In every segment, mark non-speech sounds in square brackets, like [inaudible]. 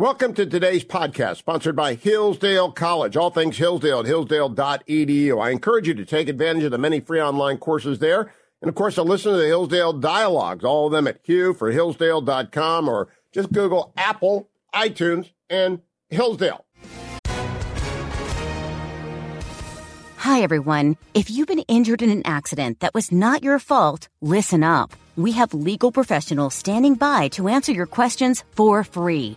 Welcome to today's podcast, sponsored by Hillsdale College. All things Hillsdale at hillsdale.edu. I encourage you to take advantage of the many free online courses there. And of course, to listen to the Hillsdale dialogues, all of them at Hugh for Hillsdale.com or just Google Apple, iTunes, and Hillsdale. Hi, everyone. If you've been injured in an accident that was not your fault, listen up. We have legal professionals standing by to answer your questions for free.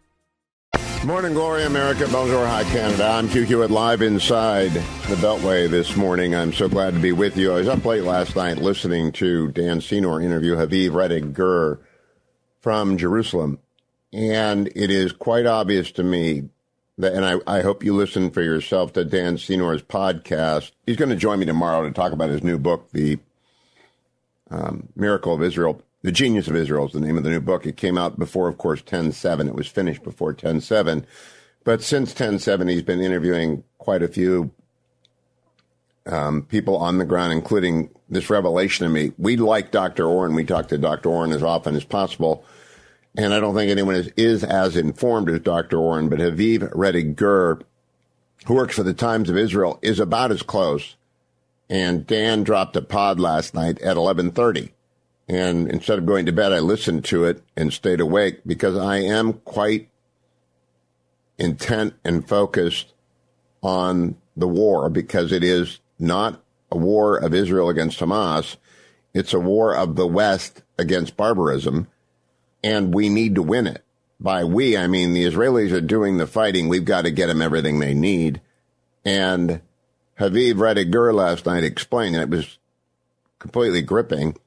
Morning, Glory, America. Bonjour, hi, Canada. I'm Hugh Hewitt live inside the Beltway this morning. I'm so glad to be with you. I was up late last night listening to Dan Senor interview Haviv Rettig Gur from Jerusalem. And it is quite obvious to me that, and I, I hope you listen for yourself to Dan Senor's podcast. He's going to join me tomorrow to talk about his new book, The um, Miracle of Israel. The Genius of Israel is the name of the new book. It came out before, of course, 10-7. It was finished before 10-7. But since 10-7, he's been interviewing quite a few um, people on the ground, including this revelation to me. We like Dr. Oren. We talk to Dr. Oren as often as possible. And I don't think anyone is, is as informed as Dr. Oren, but Haviv Rettig Gur, who works for the Times of Israel, is about as close. And Dan dropped a pod last night at 1130 and instead of going to bed, I listened to it and stayed awake because I am quite intent and focused on the war because it is not a war of Israel against Hamas. It's a war of the West against barbarism, and we need to win it. By we, I mean the Israelis are doing the fighting. We've got to get them everything they need. And Haviv Rettig Gur last night explained, and it was completely gripping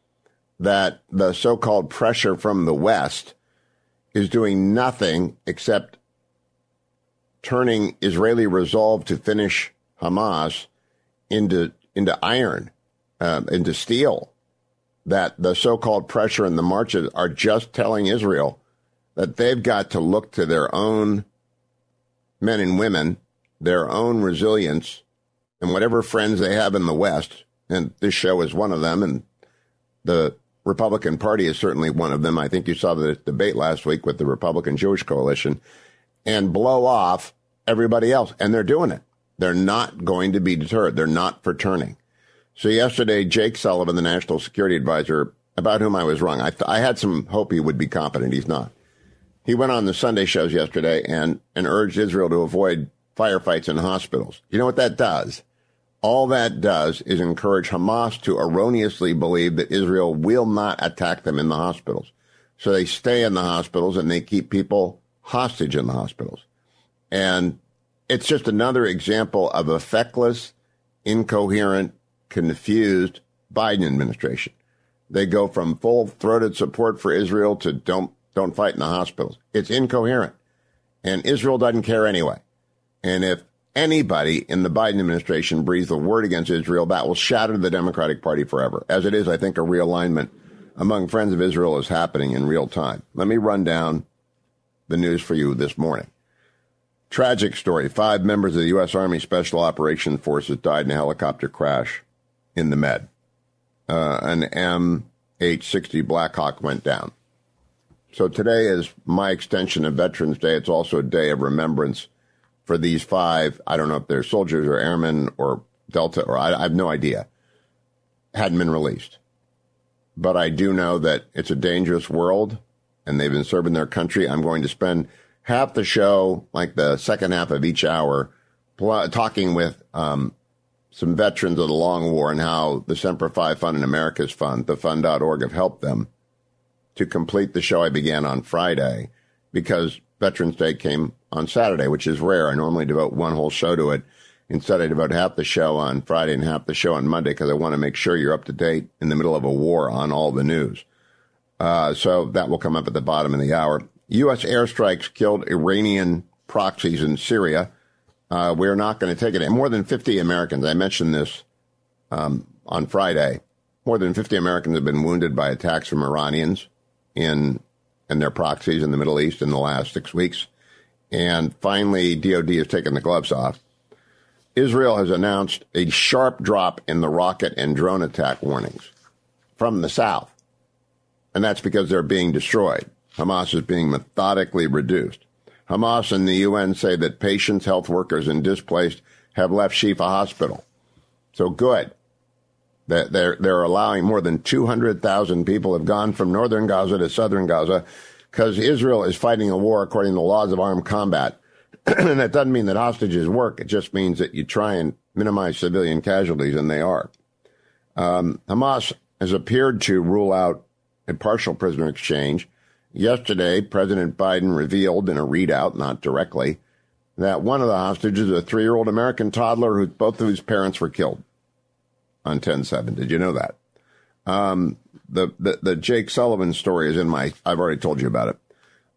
that the so-called pressure from the West is doing nothing except turning Israeli resolve to finish Hamas into into iron, uh, into steel. That the so-called pressure and the marches are just telling Israel that they've got to look to their own men and women, their own resilience, and whatever friends they have in the West. And this show is one of them, and the Republican Party is certainly one of them. I think you saw the debate last week with the Republican Jewish Coalition and blow off everybody else. And they're doing it. They're not going to be deterred. They're not for turning. So yesterday, Jake Sullivan, the national security advisor, about whom I was wrong. I, th- I had some hope he would be competent. He's not. He went on the Sunday shows yesterday and, and urged Israel to avoid firefights in hospitals. You know what that does? All that does is encourage Hamas to erroneously believe that Israel will not attack them in the hospitals. So they stay in the hospitals and they keep people hostage in the hospitals. And it's just another example of a feckless, incoherent, confused Biden administration. They go from full throated support for Israel to don't, don't fight in the hospitals. It's incoherent. And Israel doesn't care anyway. And if anybody in the Biden administration breathes a word against Israel, that will shatter the Democratic Party forever. As it is, I think a realignment among friends of Israel is happening in real time. Let me run down the news for you this morning. Tragic story. Five members of the U.S. Army Special Operations Forces died in a helicopter crash in the Med. Uh, an MH-60 Blackhawk went down. So today is my extension of Veterans Day. It's also a day of remembrance for these five. I don't know if they're soldiers or airmen or Delta or I, I have no idea. Hadn't been released. But I do know that it's a dangerous world and they've been serving their country. I'm going to spend half the show, like the second half of each hour, pl- talking with um, some veterans of the long war and how the Semper Fi Fund and America's Fund, the fund.org, have helped them to complete the show I began on Friday because Veterans Day came on Saturday, which is rare. I normally devote one whole show to it. Instead, I devote half the show on Friday and half the show on Monday because I want to make sure you're up to date in the middle of a war on all the news. Uh, so that will come up at the bottom of the hour. U.S. airstrikes killed Iranian proxies in Syria. Uh, we're not going to take it. more than 50 Americans, I mentioned this um, on Friday, more than 50 Americans have been wounded by attacks from Iranians in, in their proxies in the Middle East in the last six weeks. And finally, DOD has taken the gloves off. Israel has announced a sharp drop in the rocket and drone attack warnings from the south. And that's because they're being destroyed. Hamas is being methodically reduced. Hamas and the UN say that patients, health workers, and displaced have left Shifa Hospital. So good. They're, they're allowing more than 200,000 people have gone from northern Gaza to southern Gaza because Israel is fighting a war according to the laws of armed combat. [clears throat] and that doesn't mean that hostages work. It just means that you try and minimize civilian casualties, and they are. Um, Hamas has appeared to rule out a partial prisoner exchange. Yesterday, President Biden revealed in a readout, not directly, that one of the hostages a three year old American toddler who both of his parents were killed on 10 7. Did you know that? Um, the, the, the Jake Sullivan story is in my, I've already told you about it.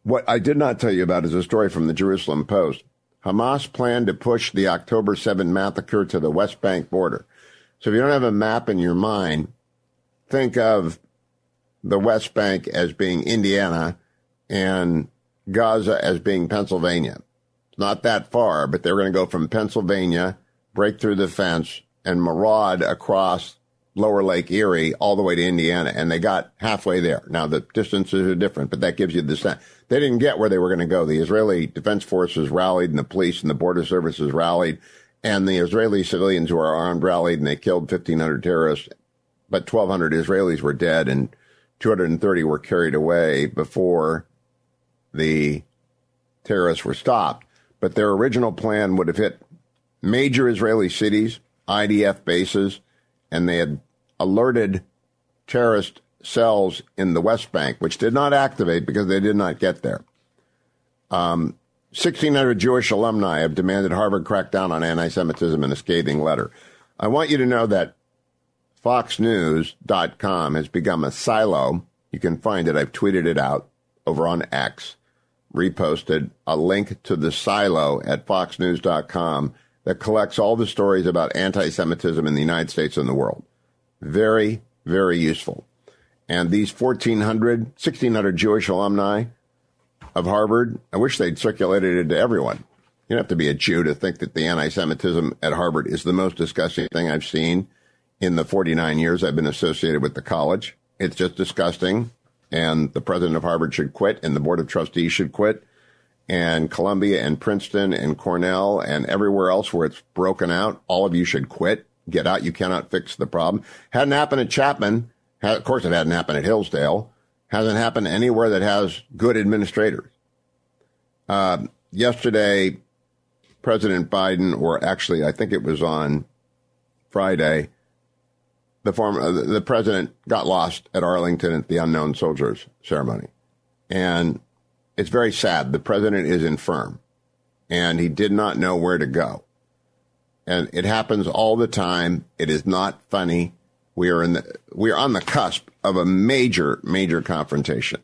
What I did not tell you about is a story from the Jerusalem Post. Hamas planned to push the October 7 massacre to the West Bank border. So if you don't have a map in your mind, think of the West Bank as being Indiana and Gaza as being Pennsylvania. It's not that far, but they're going to go from Pennsylvania, break through the fence, and maraud across lower Lake Erie all the way to Indiana, and they got halfway there. Now the distances are different, but that gives you the sense. They didn't get where they were going to go. The Israeli Defense Forces rallied, and the police and the border services rallied, and the Israeli civilians who are armed rallied, and they killed 1,500 terrorists, but 1,200 Israelis were dead, and 230 were carried away before the terrorists were stopped. But their original plan would have hit major Israeli cities, IDF bases, and they had alerted terrorist cells in the West Bank, which did not activate because they did not get there. Um, 1,600 Jewish alumni have demanded Harvard crack down on anti Semitism in a scathing letter. I want you to know that FoxNews.com has become a silo. You can find it. I've tweeted it out over on X, reposted a link to the silo at FoxNews.com that collects all the stories about anti Semitism in the United States and the world. Very, very useful. And these 1,400, 1,600 Jewish alumni of Harvard, I wish they'd circulated it to everyone. You don't have to be a Jew to think that the anti Semitism at Harvard is the most disgusting thing I've seen in the 49 years I've been associated with the college. It's just disgusting. And the president of Harvard should quit, and the board of trustees should quit and Columbia and Princeton and Cornell and everywhere else where it's broken out, all of you should quit. Get out. You cannot fix the problem. Hadn't happened at Chapman. Of course, it hadn't happened at Hillsdale. Hasn't happened anywhere that has good administrators. Uh, yesterday, President Biden, or actually, I think it was on Friday, the former uh, the president got lost at Arlington at the unknown soldiers ceremony, and it's very sad. The president is infirm and he did not know where to go. And it happens all the time. It is not funny. We are in the, we are on the cusp of a major, major confrontation,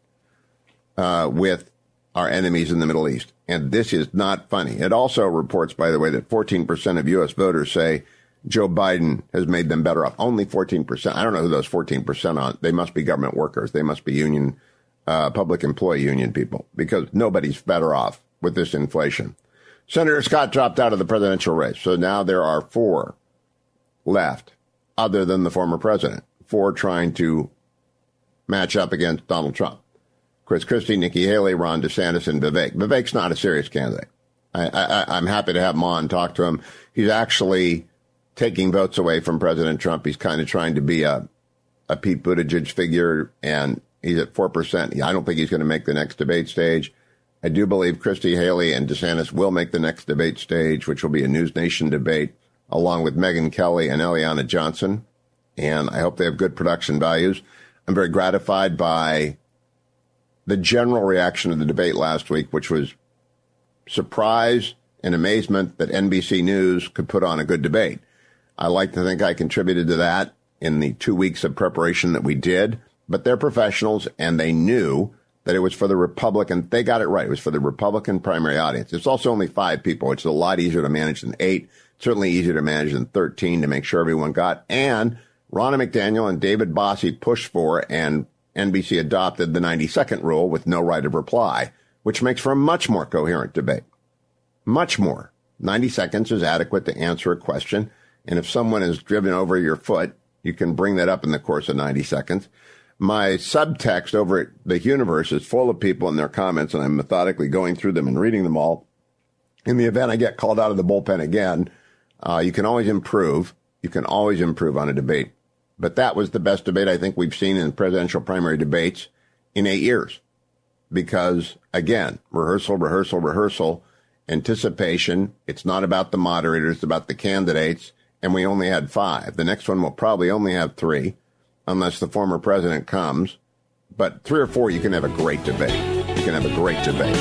uh, with our enemies in the Middle East. And this is not funny. It also reports, by the way, that 14% of U.S. voters say Joe Biden has made them better off. Only 14%. I don't know who those 14% are. They must be government workers. They must be union uh, public employee union people because nobody's better off with this inflation. Senator Scott dropped out of the presidential race, so now there are four left, other than the former president, four trying to match up against Donald Trump. Chris Christie, Nikki Haley, Ron DeSantis, and Vivek. Vivek's not a serious candidate. I, I'm happy to have him on, talk to him. He's actually taking votes away from President Trump. He's kind of trying to be a, a Pete Buttigieg figure, and he's at 4%. I don't think he's going to make the next debate stage. I do believe Christie Haley and DeSantis will make the next debate stage, which will be a News Nation debate, along with Megyn Kelly and Eliana Johnson. And I hope they have good production values. I'm very gratified by the general reaction to the debate last week, which was surprise and amazement that NBC News could put on a good debate. I like to think I contributed to that in the two weeks of preparation that we did, but they're professionals and they knew that it was for the Republican. They got it right. It was for the Republican primary audience. It's also only five people, which is a lot easier to manage than eight. Certainly easier to manage than 13 to make sure everyone got. And Ronna McDaniel and David Bossie pushed for and NBC adopted the 90 second rule with no right of reply, which makes for a much more coherent debate. Much more. 90 seconds is adequate to answer a question. And if someone has driven over your foot, you can bring that up in the course of 90 seconds. My subtext over at the Hughniverse is full of people and their comments, and I'm methodically going through them and reading them all. In the event I get called out of the bullpen again, uh, you can always improve. You can always improve on a debate. But that was the best debate I think we've seen in presidential primary debates in eight years. Because again, rehearsal, rehearsal, rehearsal, anticipation. It's not about the moderators, it's about the candidates. And we only had five. The next one will probably only have three unless the former president comes. But three or four, you can have a great debate. You can have a great debate.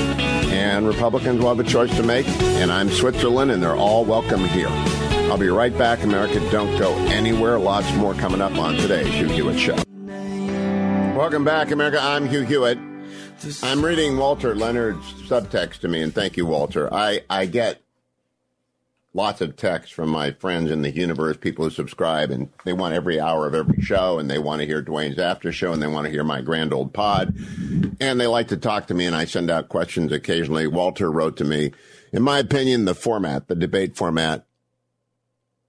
And Republicans will have a choice to make. And I'm Switzerland, and they're all welcome here. I'll be right back, America. Don't go anywhere. Lots more coming up on today's Hugh Hewitt Show. Welcome back, America. I'm Hugh Hewitt. I'm reading Walter Leonard's subtext to me, and thank you, Walter. I, I get lots of texts from my friends in the Hughniverse, people who subscribe, and they want every hour of every show, and they want to hear Duane's after show, and they want to hear my grand old pod, and they like to talk to me, and I send out questions occasionally. Walter wrote to me, in my opinion, the format, the debate format,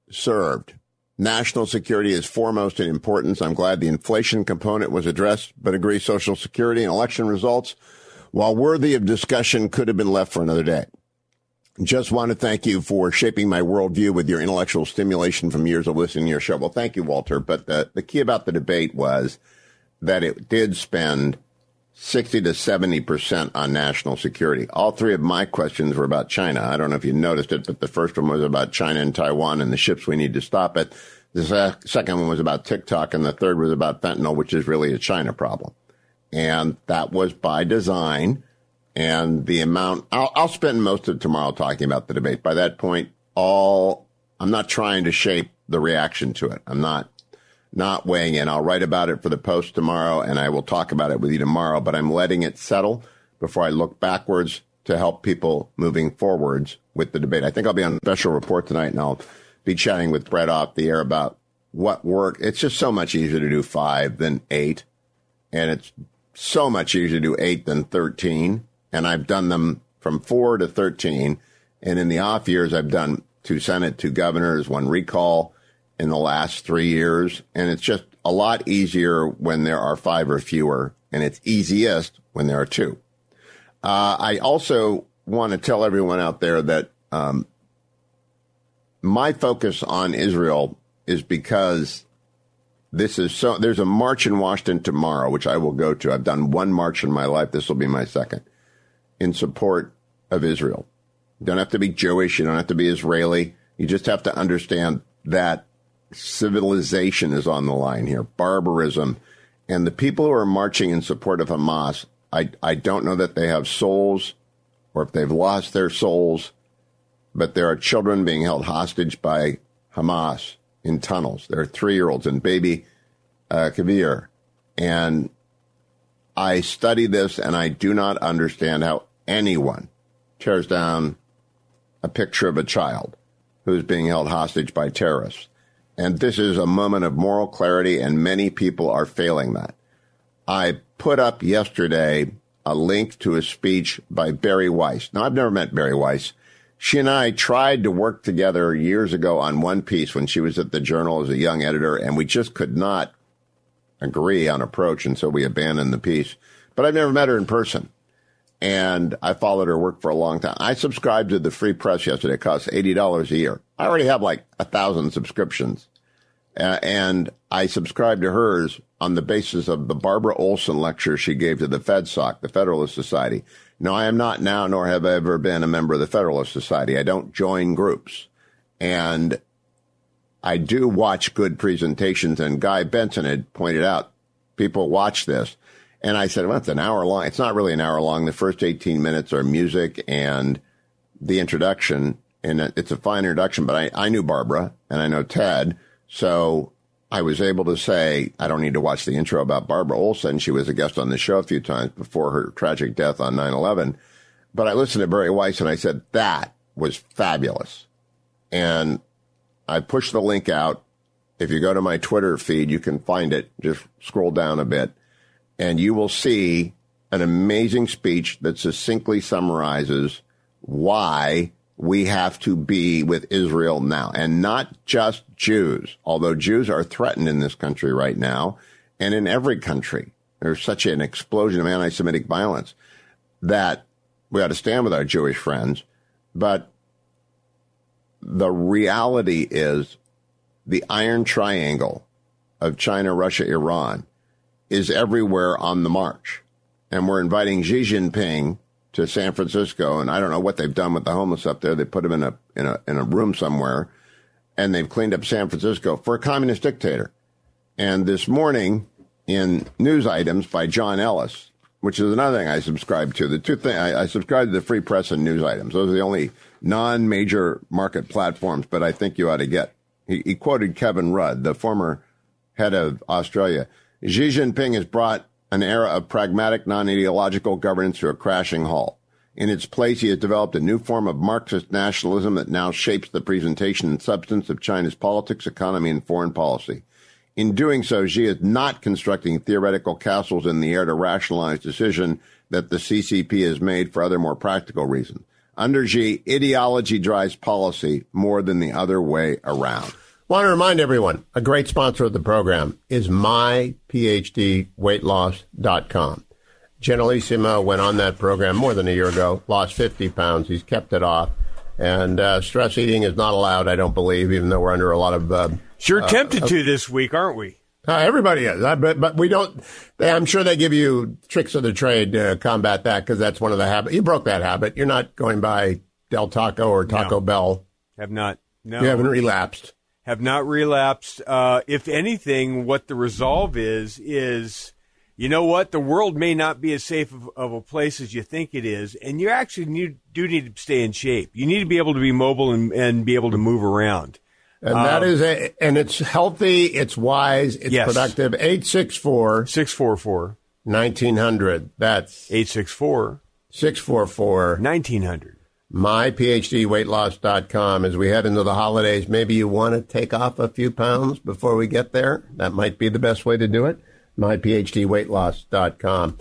served. National security is foremost in importance. I'm glad the inflation component was addressed, but agree Social Security and election results, while worthy of discussion, could have been left for another day. Just want to thank you for shaping my worldview with your intellectual stimulation from years of listening to your show. Well, thank you, Walter. But the, the key about the debate was that it did spend 60 to 70% on national security. All three of my questions were about China. I don't know if you noticed it, but the first one was about China and Taiwan and the ships we need to stop it. The second one was about TikTok and the third was about fentanyl, which is really a China problem. And that was by design and the amount I'll, I'll spend most of tomorrow talking about the debate. By that point, all I'm not trying to shape the reaction to it. I'm not not weighing in. I'll write about it for the post tomorrow and I will talk about it with you tomorrow, but I'm letting it settle before I look backwards to help people moving forwards with the debate. I think I'll be on a special report tonight and I'll be chatting with Bret off the air about what work. It's just so much easier to do five than eight. And it's so much easier to do eight than 13 and I've done them from four to 13. And in the off years, I've done two Senate, two governors, one recall in the last three years. And it's just a lot easier when there are five or fewer, and it's easiest when there are two. Uh, I also want to tell everyone out there that um, my focus on Israel is because this is so. There's a march in Washington tomorrow, which I will go to. I've done one march in my life. This will be my second in support of Israel. You don't have to be Jewish. You don't have to be Israeli. You just have to understand that civilization is on the line here, barbarism. And the people who are marching in support of Hamas, I, I don't know that they have souls or if they've lost their souls, but there are children being held hostage by Hamas in tunnels. There are three year olds and baby uh, Kfir. And I study this and I do not understand how anyone tears down a picture of a child who's being held hostage by terrorists. And this is a moment of moral clarity, and many people are failing that. I put up yesterday a link to a speech by Bari Weiss. Now, I've never met Bari Weiss. She and I tried to work together years ago on one piece when she was at the Journal as a young editor, and we just could not agree on approach, and so we abandoned the piece. but I've never met her in person. And I followed her work for a long time. I subscribed to the free press yesterday. It costs $80 a year. I already have like a thousand subscriptions. Uh, and I subscribed to hers on the basis of the Barbara Olson lecture she gave to the FedSoc, the Federalist Society. No, I am not now, nor have I ever been a member of the Federalist Society. I don't join groups. And I do watch good presentations. And Guy Benson had pointed out, people watch this. And I said, well, it's an hour long. It's not really an hour long. The first 18 minutes are music and the introduction. And it's a fine introduction, but I, I knew Barbara and I know Ted. So I was able to say, I don't need to watch the intro about Barbara Olson. She was a guest on the show a few times before her tragic death on 9 11. But I listened to Bari Weiss and I said, that was fabulous. And I pushed the link out. If you go to my Twitter feed, you can find it. Just scroll down a bit and you will see an amazing speech that succinctly summarizes why we have to be with Israel now and not just Jews, although Jews are threatened in this country right now and in every country. There's such an explosion of anti-Semitic violence that we ought to stand with our Jewish friends. But the reality is the iron triangle of China, Russia, Iran is everywhere on the march. And we're inviting Xi Jinping to San Francisco, and I don't know what they've done with the homeless up there. They put them in a in a in a room somewhere, and they've cleaned up San Francisco for a communist dictator. And this morning, in news items by John Ellis, which is another thing I subscribe to. The two things I, I subscribe to the free press and news items. Those are the only non-major market platforms, but I think you ought to get. He, he quoted Kevin Rudd, the former head of Australia. Xi Jinping has brought an era of pragmatic, non-ideological governance to a crashing halt. In its place, he has developed a new form of Marxist nationalism that now shapes the presentation and substance of China's politics, economy, and foreign policy. In doing so, Xi is not constructing theoretical castles in the air to rationalize decision that the CCP has made for other more practical reasons. Under Xi, ideology drives policy more than the other way around. Want to remind everyone, a great sponsor of the program is myphdweightloss.com. Generalissimo went on that program more than a year ago, lost 50 pounds. He's kept it off. And uh, stress eating is not allowed, I don't believe, even though we're under a lot of. Uh, sure tempted uh, to this week, aren't we? Uh, everybody is, but but we don't. They, I'm sure they give you tricks of the trade to combat that because that's one of the habits. You broke that habit. You're not going by Del Taco or Taco no, Bell. Have not. No, you haven't relapsed have not relapsed. Uh, if anything, what the resolve is, is, you know what? The world may not be as safe of, of, a place as you think it is. And you actually need, do need to stay in shape. You need to be able to be mobile and, and be able to move around. And um, that is a, and it's healthy, it's wise, it's yes. productive. 864 644 1900. That's 864 644 1900 myphdweightloss.com as we head into the holidays. Maybe you want to take off a few pounds before we get there. That might be the best way to do it. myphdweightloss.com.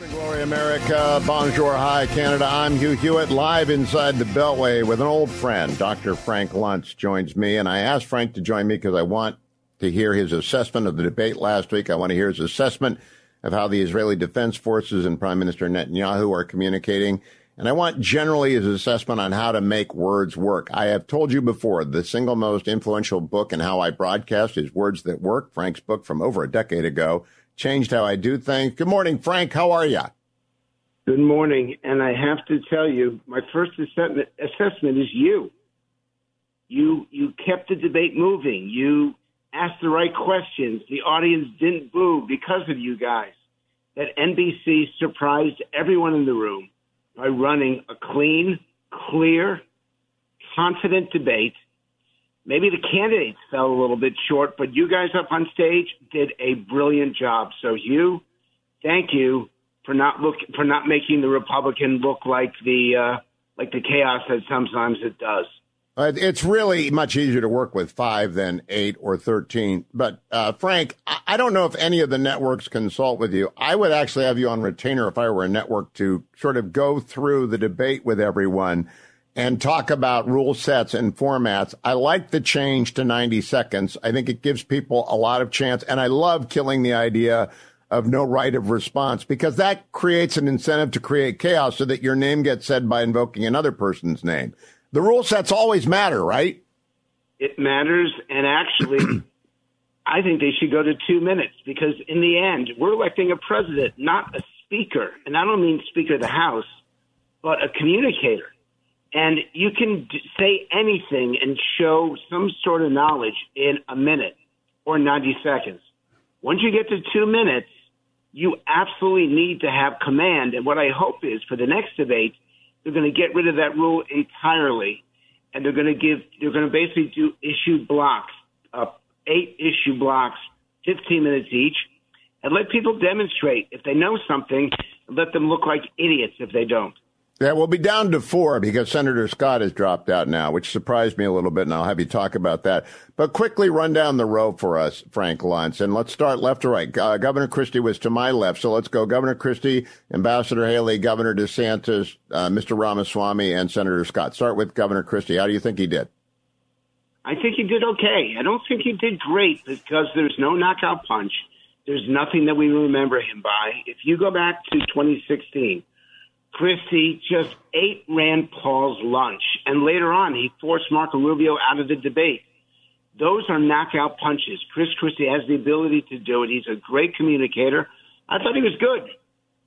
Morning Glory America. Bonjour. Hi Canada. I'm Hugh Hewitt live inside the Beltway with an old friend. Dr. Frank Luntz joins me and I asked Frank to join me because I want to hear his assessment of the debate last week. I want to hear his assessment of how the Israeli Defense Forces and Prime Minister Netanyahu are communicating. And I want generally his assessment on how to make words work. I have told you before, the single most influential book in how I broadcast is Words That Work. Frank's book from over a decade ago changed how I do things. Good morning, Frank. How are you? Good morning. And I have to tell you, my first assessment, assessment is you. You you kept the debate moving. You asked the right questions. The audience didn't boo because of you guys. That NBC surprised everyone in the room by running a clean, clear, confident debate. Maybe the candidates fell a little bit short, but you guys up on stage did a brilliant job. So you, thank you for not look for not making the Republican look like the uh, like the chaos that sometimes it does. Uh, it's really much easier to work with five than eight or 13. But, uh, Frank, I don't know if any of the networks consult with you. I would actually have you on retainer if I were a network to sort of go through the debate with everyone and talk about rule sets and formats. I like the change to 90 seconds. I think it gives people a lot of chance. And I love killing the idea of no right of response because that creates an incentive to create chaos so that your name gets said by invoking another person's name. The rule sets always matter, right? It matters. And actually, [clears throat] I think they should go to two minutes because in the end, we're electing a president, not a speaker. And I don't mean Speaker of the House, but a communicator. And you can d- say anything and show some sort of knowledge in a minute or 90 seconds. Once you get to two minutes, you absolutely need to have command. And what I hope is for the next debate, they're going to get rid of that rule entirely. And they're going to give, they're going to basically do issue blocks, uh, eight issue blocks, 15 minutes each, and let people demonstrate if they know something, let them look like idiots if they don't. Yeah, we'll be down to four because Senator Scott has dropped out now, which surprised me a little bit, and I'll have you talk about that. But quickly run down the row for us, Frank Luntz, and let's start left to right. Uh, Governor Christie was to my left, so let's go Governor Christie, Ambassador Haley, Governor DeSantis, uh, Mr. Ramaswamy, and Senator Scott. Start with Governor Christie. How do you think he did? I think he did okay. I don't think he did great because there's no knockout punch. There's nothing that we remember him by. If you go back to 2016, Christie just ate Rand Paul's lunch, and later on he forced Marco Rubio out of the debate. Those are knockout punches. Chris Christie has the ability to do it. He's a great communicator. I thought he was good,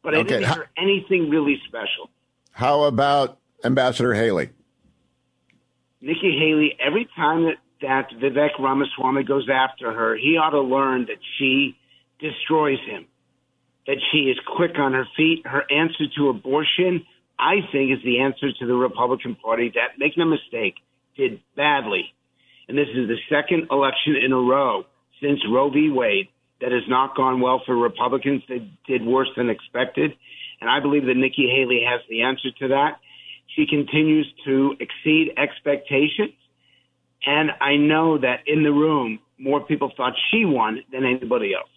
but I Okay, didn't hear anything really special. How about Ambassador Haley? Nikki Haley, every time that, that Vivek Ramaswamy goes after her, he ought to learn that she destroys him, that she is quick on her feet. Her answer to abortion, I think, is the answer to the Republican Party that, make no mistake, did badly. And this is the second election in a row since Roe v. Wade that has not gone well for Republicans. They did worse than expected. And I believe that Nikki Haley has the answer to that. She continues to exceed expectations. And I know that in the room, more people thought she won than anybody else.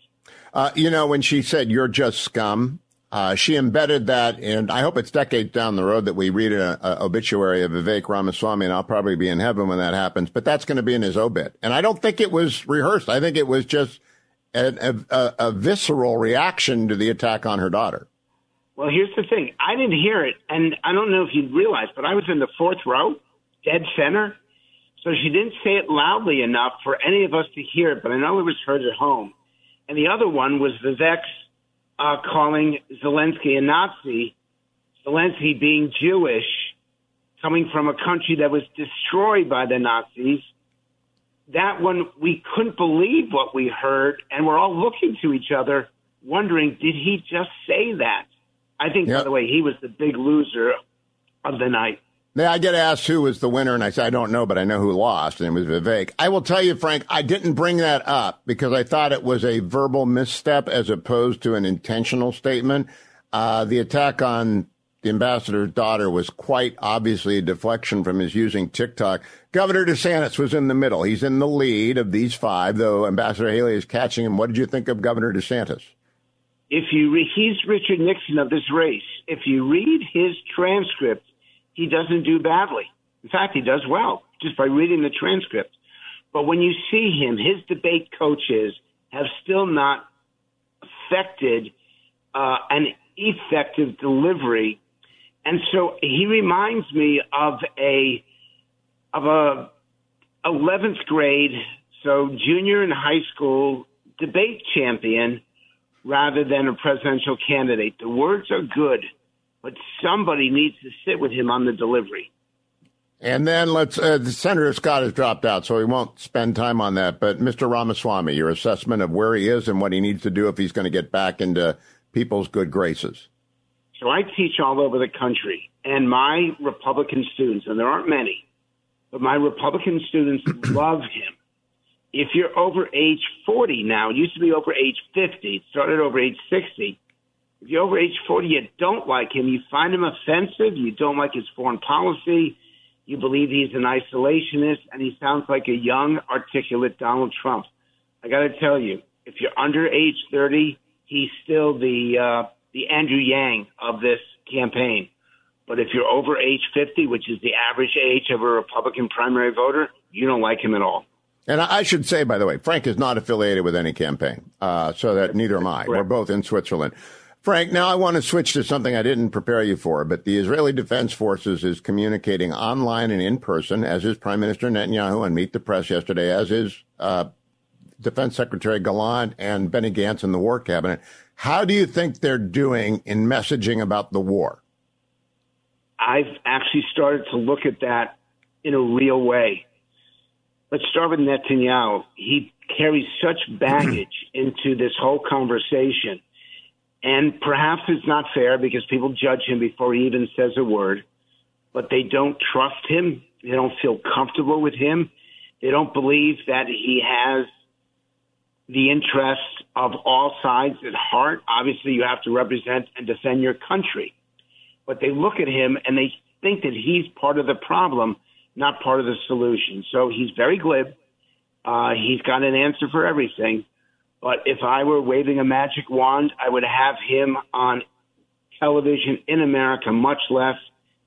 Uh, you know, when she said, you're just scum, uh, she embedded that and I hope it's decades down the road that we read an obituary of Vivek Ramaswamy, and I'll probably be in heaven when that happens, but that's going to be in his obit. And I don't think it was rehearsed. I think it was just an, a, a, visceral reaction to the attack on her daughter. Well, here's the thing. I didn't hear it, and I don't know if you realize, but I was in the fourth row, dead center. So she didn't say it loudly enough for any of us to hear it, but I know it was heard at home. And the other one was Vivek's uh, calling Zelensky a Nazi, Zelensky being Jewish, coming from a country that was destroyed by the Nazis. That one, we couldn't believe what we heard, and we're all looking to each other, wondering, did he just say that? I think, by the way, he was the big loser of the night. Now, I get asked who was the winner, and I say, I don't know, but I know who lost, and it was Vivek. I will tell you, Frank, I didn't bring that up because I thought it was a verbal misstep as opposed to an intentional statement. Uh, the attack on the ambassador's daughter was quite obviously a deflection from his using TikTok. Governor DeSantis was in the middle. He's in the lead of these five, though Ambassador Haley is catching him. What did you think of Governor DeSantis? if you re- he's Richard Nixon of this race. If you read his transcript, he doesn't do badly. In fact, he does well just by reading the transcript. But when you see him, his debate coaches have still not affected uh, an effective delivery, and so he reminds me of a of a 11th grade, so junior in high school debate champion rather than a presidential candidate. The words are good, but somebody needs to sit with him on the delivery. And then let's, uh, Senator Scott has dropped out, so we won't spend time on that. But Mr. Ramaswamy, your assessment of where he is and what he needs to do if he's going to get back into people's good graces. So I teach all over the country, and my Republican students, and there aren't many, but my Republican students [clears throat] love him. If you're over age 40 now, it used to be over age 50, it started over age 60. If you're over age 40, you don't like him, you find him offensive, you don't like his foreign policy, you believe he's an isolationist, and he sounds like a young, articulate Donald Trump. I got to tell you, if you're under age 30, he's still the uh, the Andrew Yang of this campaign. But if you're over age 50, which is the average age of a Republican primary voter, you don't like him at all. And I should say, by the way, Frank is not affiliated with any campaign, uh, so that neither am I. We're both in Switzerland. Frank, now I want to switch to something I didn't prepare you for, but the Israeli Defense Forces is communicating online and in person, as is Prime Minister Netanyahu and Meet the Press yesterday, as is uh, Defense Secretary Gallant and Benny Gantz in the War Cabinet. How do you think they're doing in messaging about the war? I've actually started to look at that in a real way. Let's start with Netanyahu. He carries such baggage [clears throat] into this whole conversation. And perhaps it's not fair because people judge him before he even says a word, but they don't trust him. They don't feel comfortable with him. They don't believe that he has the interests of all sides at heart. Obviously, you have to represent and defend your country. But they look at him and they think that he's part of the problem, not part of the solution. So he's very glib. Uh, he's got an answer for everything. But if I were waving a magic wand, I would have him on television in America much less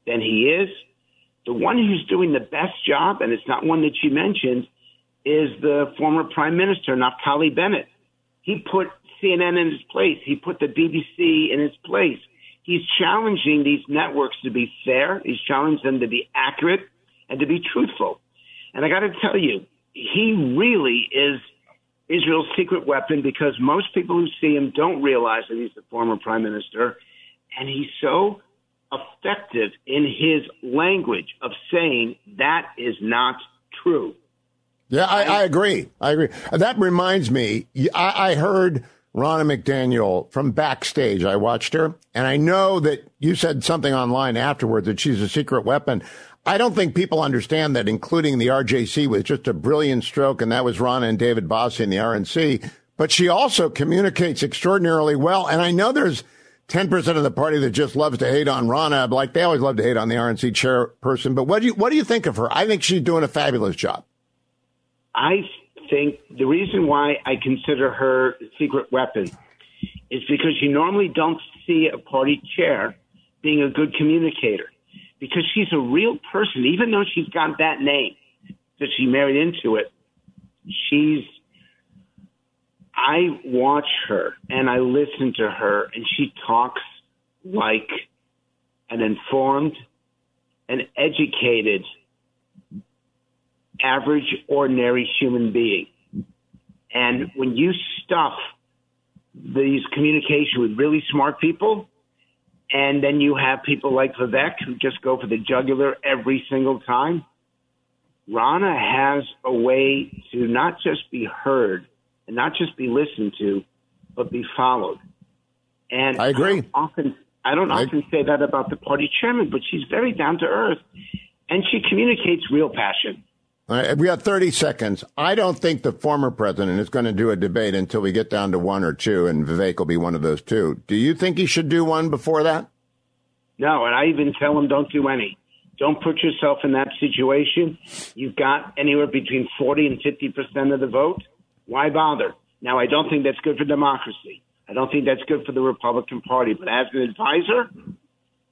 than he is. The one who's doing the best job, and it's not one that you mentioned, is the former Prime Minister, Naftali Bennett. He put CNN in its place. He put the BBC in its place. He's challenging these networks to be fair. He's challenged them to be accurate and to be truthful. And I got to tell you, he really is Israel's secret weapon because most people who see him don't realize that he's the former prime minister. And he's so effective in his language of saying that is not true. Yeah, I, I agree. I agree. That reminds me, I, I heard Ronna McDaniel from backstage. I watched her, and I know that you said something online afterwards that she's a secret weapon. I don't think people understand that, including the RJC was just a brilliant stroke, and that was Ronna and David Bossie in the RNC. But she also communicates extraordinarily well. And I know there's 10% of the party that just loves to hate on Ronna, like they always love to hate on the RNC chairperson. But what do you, what do you think of her? I think she's doing a fabulous job. I think the reason why I consider her secret weapon is because you normally don't see a party chair being a good communicator because she's a real person, even though she's got that name that she married into it. She's, I watch her and I listen to her, and she talks like an informed and educated, average, ordinary human being. And when you stuff these communication with really smart people, and then you have people like Vivek who just go for the jugular every single time. Ronna has a way to not just be heard and not just be listened to, but be followed. And I agree. I don't often, I don't I, often say that about the party chairman, but she's very down to earth and she communicates real passion. Right, we got 30 seconds. I don't think the former president is going to do a debate until we get down to one or two, and Vivek will be one of those two. Do you think he should do one before that? No, and I even tell him don't do any. Don't put yourself in that situation. You've got anywhere between 40 and 50% of the vote. Why bother? Now, I don't think that's good for democracy. I don't think that's good for the Republican Party. But as an advisor,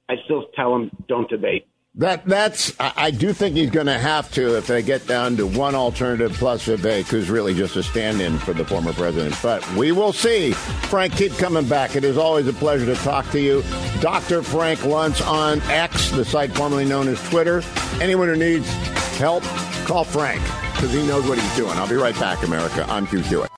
I still tell him don't debate. That that's I do think he's going to have to if they get down to one alternative plus Vivek, who's really just a stand-in for the former president. But we will see. Frank, keep coming back. It is always a pleasure to talk to you, Dr. Frank Luntz on X, the site formerly known as Twitter. Anyone who needs help, call Frank because he knows what he's doing. I'll be right back, America. I'm Hugh Hewitt.